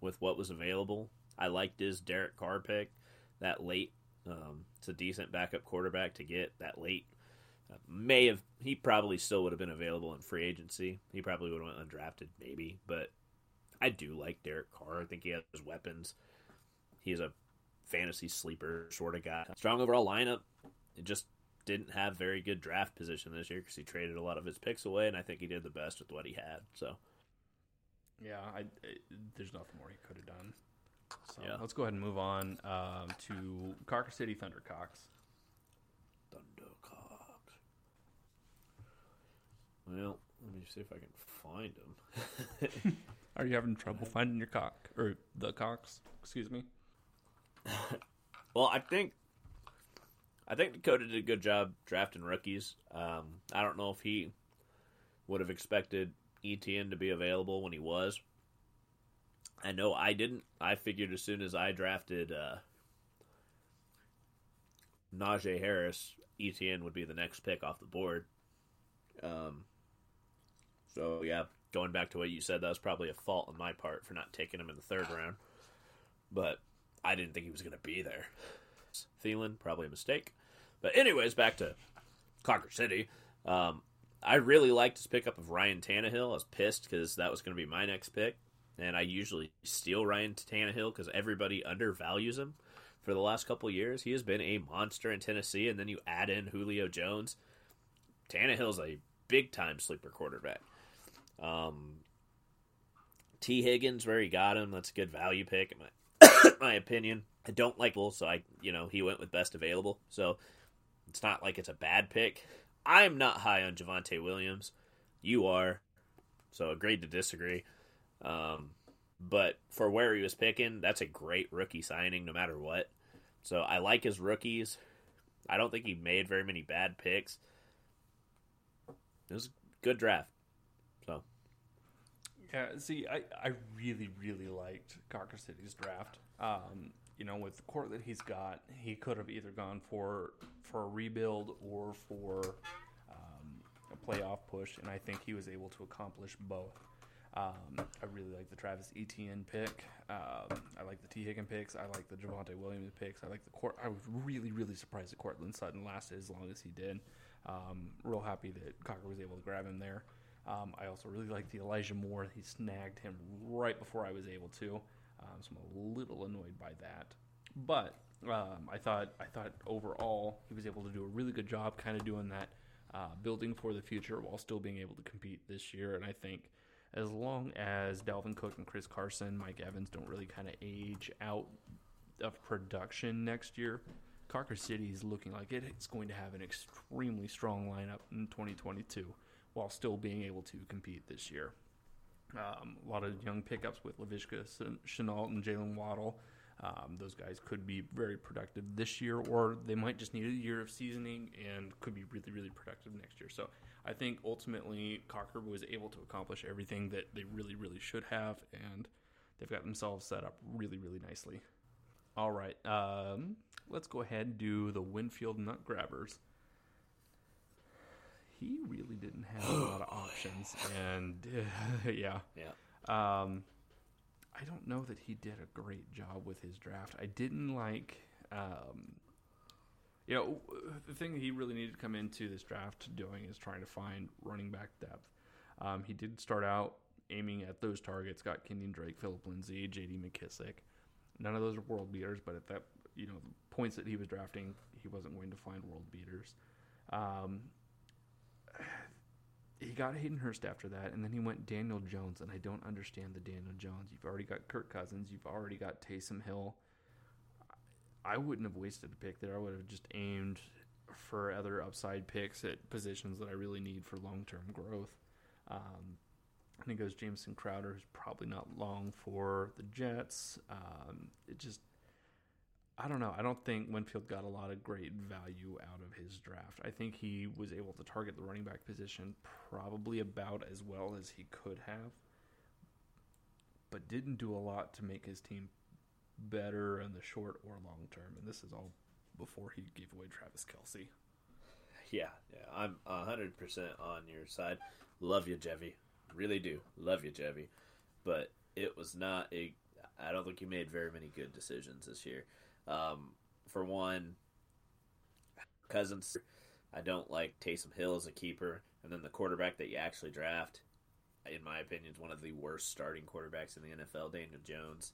with what was available. I liked his Derek Carr pick that late. Um, it's a decent backup quarterback to get that late. Uh, may have he probably still would have been available in free agency. He probably would have went undrafted, maybe. But I do like Derek Carr. I think he has weapons. He's a fantasy sleeper sort of guy. Strong overall lineup. It just didn't have very good draft position this year because he traded a lot of his picks away, and I think he did the best with what he had. So Yeah, I, I, there's nothing more he could have done. So Yeah. let's go ahead and move on um, to Carker City Thundercocks. Thundercock. Well, let me see if I can find him. Are you having trouble finding your cock or the cocks? Excuse me. Well, I think I think Dakota did a good job drafting rookies. Um, I don't know if he would have expected Etienne to be available when he was. I know I didn't. I figured as soon as I drafted uh, Najee Harris, Etienne would be the next pick off the board. Um, so yeah, going back to what you said, that was probably a fault on my part for not taking him in the third round. But I didn't think he was going to be there. Thielen, probably a mistake. But anyways, back to Conquer City. Um, I really liked his pickup of Ryan Tannehill. I was pissed because that was going to be my next pick, and I usually steal Ryan Tannehill because everybody undervalues him. For the last couple years, he has been a monster in Tennessee, and then you add in Julio Jones. Tannehill's a big time sleeper quarterback. Um, T. Higgins, where he got him, that's a good value pick in my my opinion. I don't like Bull, so I you know he went with best available. So it's not like it's a bad pick. I'm not high on Javonte Williams. You are, so agreed to disagree. Um, but for where he was picking, that's a great rookie signing, no matter what. So I like his rookies. I don't think he made very many bad picks. It was a good draft. So Yeah, see, I, I really, really liked Carker City's draft. Um, you know, with the court that he's got, he could have either gone for for a rebuild or for um, a playoff push, and I think he was able to accomplish both. Um, I really like the Travis Etienne pick. Um, I like the T. Higgin picks. I like the Javonte Williams picks. I like the court. I was really, really surprised that Courtland Sutton lasted as long as he did. Um, real happy that Cocker was able to grab him there. Um, I also really like the Elijah Moore. He snagged him right before I was able to, um, so I'm a little annoyed by that. But um, I thought I thought overall he was able to do a really good job, kind of doing that, uh, building for the future while still being able to compete this year. And I think as long as Dalvin Cook and Chris Carson, Mike Evans don't really kind of age out of production next year, Carker City is looking like it's going to have an extremely strong lineup in 2022 while still being able to compete this year. Um, a lot of young pickups with Laviska Shenault and Jaylen Waddle. Um, those guys could be very productive this year, or they might just need a year of seasoning and could be really, really productive next year. So I think ultimately Cocker was able to accomplish everything that they really, really should have, and they've got themselves set up really, really nicely. All right, um, let's go ahead and do the Winfield Nut Grabbers. He really didn't have a lot of options, and yeah, yeah, um, I don't know that he did a great job with his draft. I didn't like, um, you know, the thing that he really needed to come into this draft doing is trying to find running back depth. Um, he did start out aiming at those targets. Got Kenyon Drake, Phillip Lindsay, J.D. McKissic. None of those are world beaters, but at that, you know, the points that he was drafting, he wasn't going to find world beaters. Um, he got Hayden Hurst after that, and then he went Daniel Jones, and I don't understand the Daniel Jones. You've already got Kirk Cousins, you've already got Taysom Hill. I wouldn't have wasted a pick there. I would have just aimed for other upside picks at positions that I really need for long term growth. Um, think it goes Jamison Crowder, who's probably not long for the Jets. Um, it just I don't know. I don't think Winfield got a lot of great value out of his draft. I think he was able to target the running back position probably about as well as he could have, but didn't do a lot to make his team better in the short or long term. And this is all before he gave away Travis Kelce. Yeah, yeah. I'm hundred percent on your side. Love you, Jevy. Really do. Love you, Jevy. But it was not a. I don't think you made very many good decisions this year. Um, for one, Cousins, I don't like Taysom Hill as a keeper, and then the quarterback that you actually draft, in my opinion, is one of the worst starting quarterbacks in the NFL, Daniel Jones.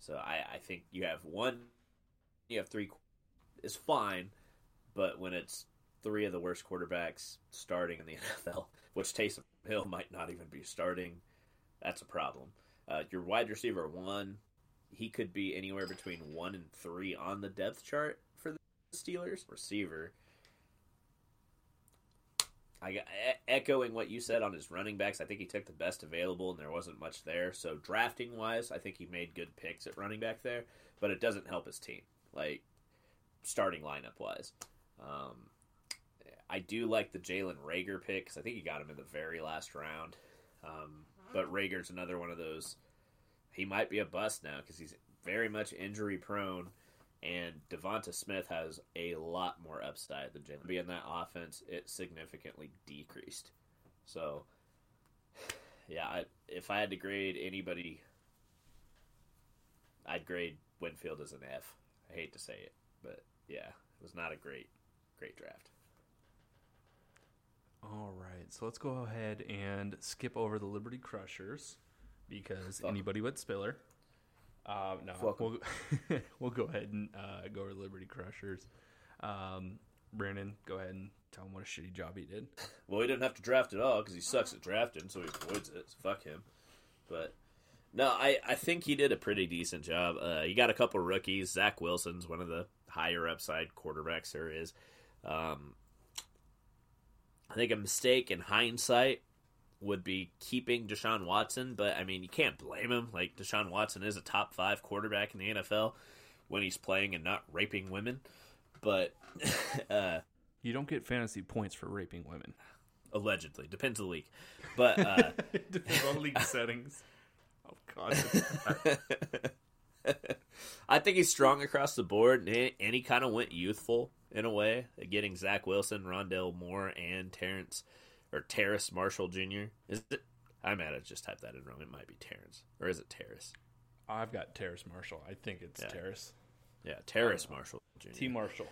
So I, I think you have one, you have three, is fine, but when it's three of the worst quarterbacks starting in the NFL, which Taysom Hill might not even be starting, that's a problem. Uh, your wide receiver one he could be anywhere between one and three on the depth chart for the Steelers. Receiver. I got, echoing what you said on his running backs. I think he took the best available, and there wasn't much there. So drafting wise, I think he made good picks at running back there, but it doesn't help his team, like starting lineup wise. Um, I do like the Jalen Reagor pick because I think he got him in the very last round. Um, but Reagor's another one of those he might be a bust now because he's very much injury prone. And Devonta Smith has a lot more upside than Jalen. Being that offense, it significantly decreased. So, yeah, I, if I had to grade anybody, I'd grade Winfield as an F. I hate to say it, but yeah, it was not a great, great draft. All right, so let's go ahead and skip over the Liberty Crushers because Fuck. anybody but Spiller. Uh, no, Fuck we'll, we'll go ahead and uh, go over Liberty Crushers. Um, Brandon, go ahead and tell him what a shitty job he did. Well, he didn't have to draft at all because he sucks at drafting, so he avoids it. So fuck him. But No, I, I think he did a pretty decent job. Uh, he got a couple of rookies. Zach Wilson's one of the higher upside quarterbacks there is. Um, I think a mistake in hindsight would be keeping Deshaun Watson, but I mean, you can't blame him. Like, Deshaun Watson is a top five quarterback in the NFL when he's playing and not raping women. But, uh, You don't get fantasy points for raping women. allegedly, depends on the league. But, uh, depends on league settings. Oh God. I think he's strong across the board, and he kind of went youthful in a way, getting Zach Wilson, Rondale Moore, and Terrence or Terrace Marshall Jr. Is it? I'm might have just typed that in wrong. It might be Terrence, or is it Terrace? I've got Terrace Marshall. I think it's Yeah. Terrace. Yeah, Terrace Marshall Jr. T Marshall.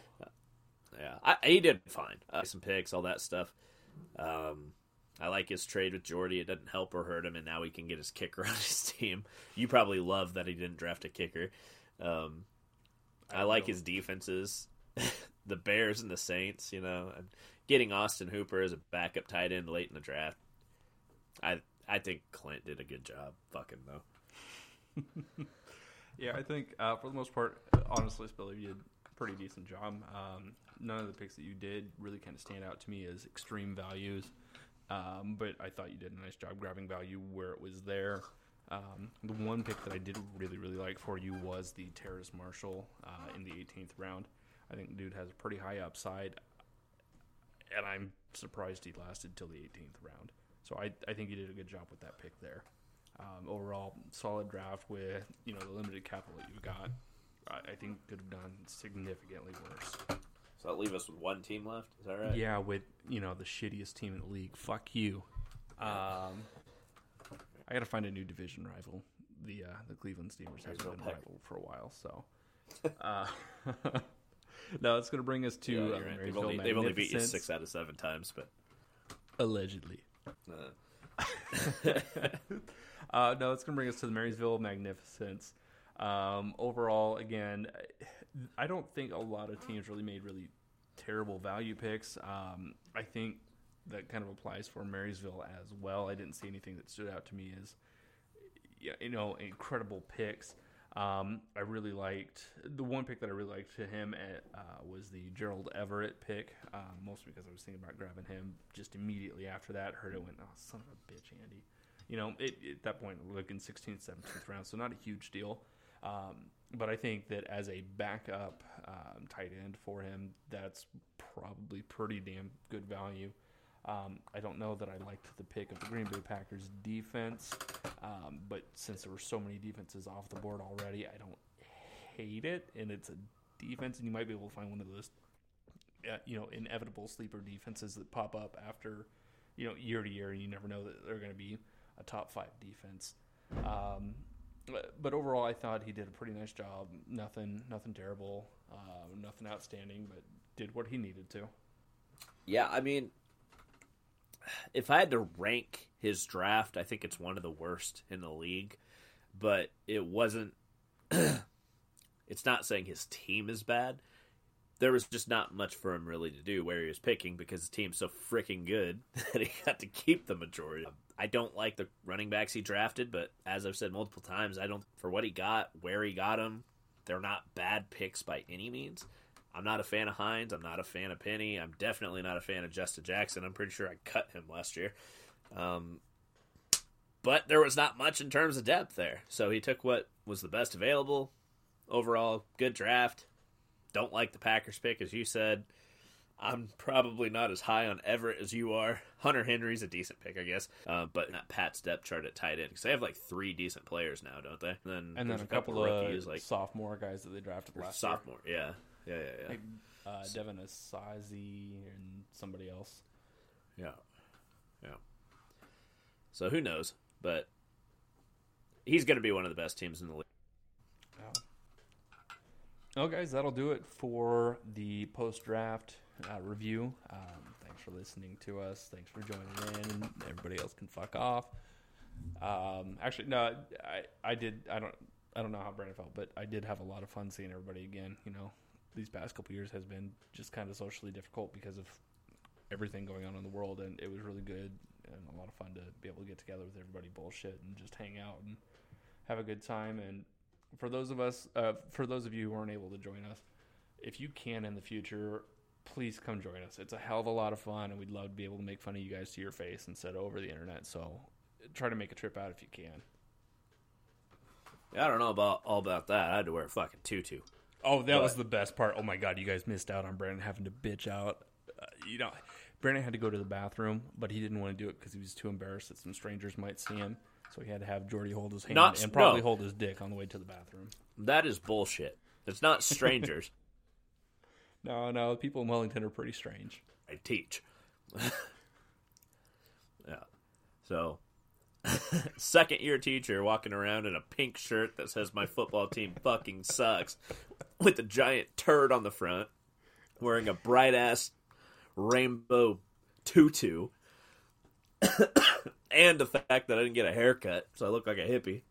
Yeah, I, he did fine. Uh, some picks, all that stuff. Um, I like his trade with Jordy. It doesn't help or hurt him, and now he can get his kicker on his team. You probably love that he didn't draft a kicker. Um, I like his defenses, the Bears and the Saints. You know, and getting Austin Hooper as a backup tight end late in the draft. I I think Clint did a good job. Fucking though. Yeah, I think uh, for the most part, honestly, Spiller, you did a pretty decent job. Um, none of the picks that you did really kind of stand out to me as extreme values, um, but I thought you did a nice job grabbing value where it was there. Um, the one pick that I did really, really like for you was the Terrace Marshall uh, in the 18th round. I think dude has a pretty high upside, and I'm surprised he lasted till the 18th round. So I, I think he did a good job with that pick there. Um, overall, solid draft with you know the limited capital that you've got. I, I think could have done significantly worse. So that leave us with one team left. Is that right? Yeah, with you know the shittiest team in the league. Fuck you. Um, I got to find a new division rival. The uh, the Cleveland Steamers haven't been rival for a while, so. Uh, no, it's going to bring us to Yeah, uh, right. They've only, they've only beat you six out of seven times, but allegedly. uh, Uh, no, it's going to bring us to the Marysville Magnificence. Um, overall, again, I don't think a lot of teams really made really terrible value picks. Um, I think that kind of applies for Marysville as well. I didn't see anything that stood out to me as, you know, incredible picks. Um, I really liked the one pick that I really liked to him at, uh, was the Gerald Everett pick, um, mostly because I was thinking about grabbing him just immediately after that. Heard it went, oh son of a bitch, Andy. You know, it, at that point, looking 16th, 17th round, so not a huge deal. Um, but I think that as a backup um, tight end for him, that's probably pretty damn good value. Um, I don't know that I liked the pick of the Green Bay Packers defense, um, but since there were so many defenses off the board already, I don't hate it. And it's a defense, and you might be able to find one of those, uh, you know, inevitable sleeper defenses that pop up after, you know, year to year, and you never know that they're going to be a top five defense. Um, but- overall, I thought he did a pretty nice job. Nothing, nothing terrible, uh, nothing outstanding, but did what he needed to. yeah, I mean, if I had to rank his draft, I think it's one of the worst in the league. But it wasn't. it's not saying his team is bad. There was just not much for him really to do where he was picking because the team's so freaking good that he got to keep the majority. I don't like the running backs he drafted, but as I've said multiple times, I don't for what he got, where he got them, they're not bad picks by any means. I'm not a fan of Hines. I'm not a fan of Penny. I'm definitely not a fan of Justin Jackson. I'm pretty sure I cut him last year. Um, but there was not much in terms of depth there. So he took what was the best available. Overall, good draft. Don't like the Packers pick, as you said. I'm probably not as high on Everett as you are. Hunter Henry's a decent pick, I guess, uh, but not Pat's depth chart at tight end because they have like three decent players now, don't they? And then, And then a couple, rookies of like sophomore guys that they drafted last year. sophomore. Yeah, yeah, yeah, yeah. Like uh, Devin Asiasi and somebody else. Yeah. Yeah. So who knows? But he's going to be one of the best teams in the league. Oh, guys, that'll do it for the post draft uh, review. Um, thanks for listening to us. Thanks for joining in. Everybody else can fuck off. Um, actually, no, I, I did. I don't. I don't know how Brandon felt, but I did have a lot of fun seeing everybody again. You know, these past couple years has been just kind of socially difficult because of everything going on in the world, and it was really good and a lot of fun to be able to get together with everybody, bullshit, and just hang out and have a good time. And for those of us, uh, for those of you who aren't able to join us, if you can in the future, please come join us. It's a hell of a lot of fun, and we'd love to be able to make fun of you guys to your face instead of over the internet. So try to make a trip out if you can. Yeah, I don't know about all about that. I had to wear a fucking tutu. Oh, that But- was the best part. Oh my god, you guys missed out on Brandon having to bitch out. Uh, you know, Brandon had to go to the bathroom, but he didn't want to do it because he was too embarrassed that some strangers might see him. So he had to have Jordy hold his hand Not- and probably no. hold his dick on the way to the bathroom. That is bullshit. It's not strangers. No, no, people in Wellington are pretty strange. I teach. yeah. So, second year teacher walking around in a pink shirt that says my football team fucking sucks with a giant turd on the front, wearing a bright ass rainbow tutu, and the fact that I didn't get a haircut, so I look like a hippie.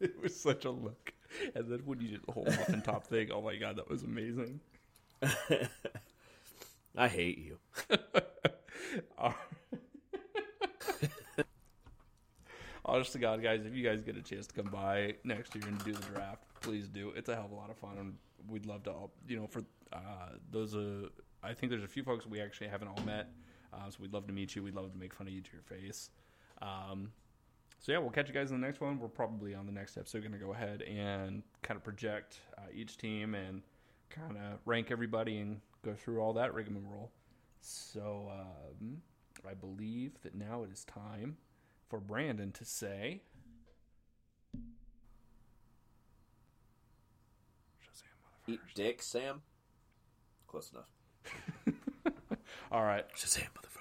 It was such a look. And then when you did the whole muffin top thing, oh my god, that was amazing. I hate you. Honest to God, guys, if you guys get a chance to come by next year and do the draft, please do. It's a hell of a lot of fun, and we'd love to all, you know, for uh, those, uh, I think there's a few folks we actually haven't all met, uh, so we'd love to meet you. We'd love to make fun of you to your face. Um, so yeah, we'll catch you guys in the next one. We're probably on the next episode going to go ahead and kind of project uh, each team and kind of rank everybody and go through all that rigmarole. So um, I believe that now it is time for Brandon to say. Eat dick, Sam. Close enough. All right. Shazam, motherfucker.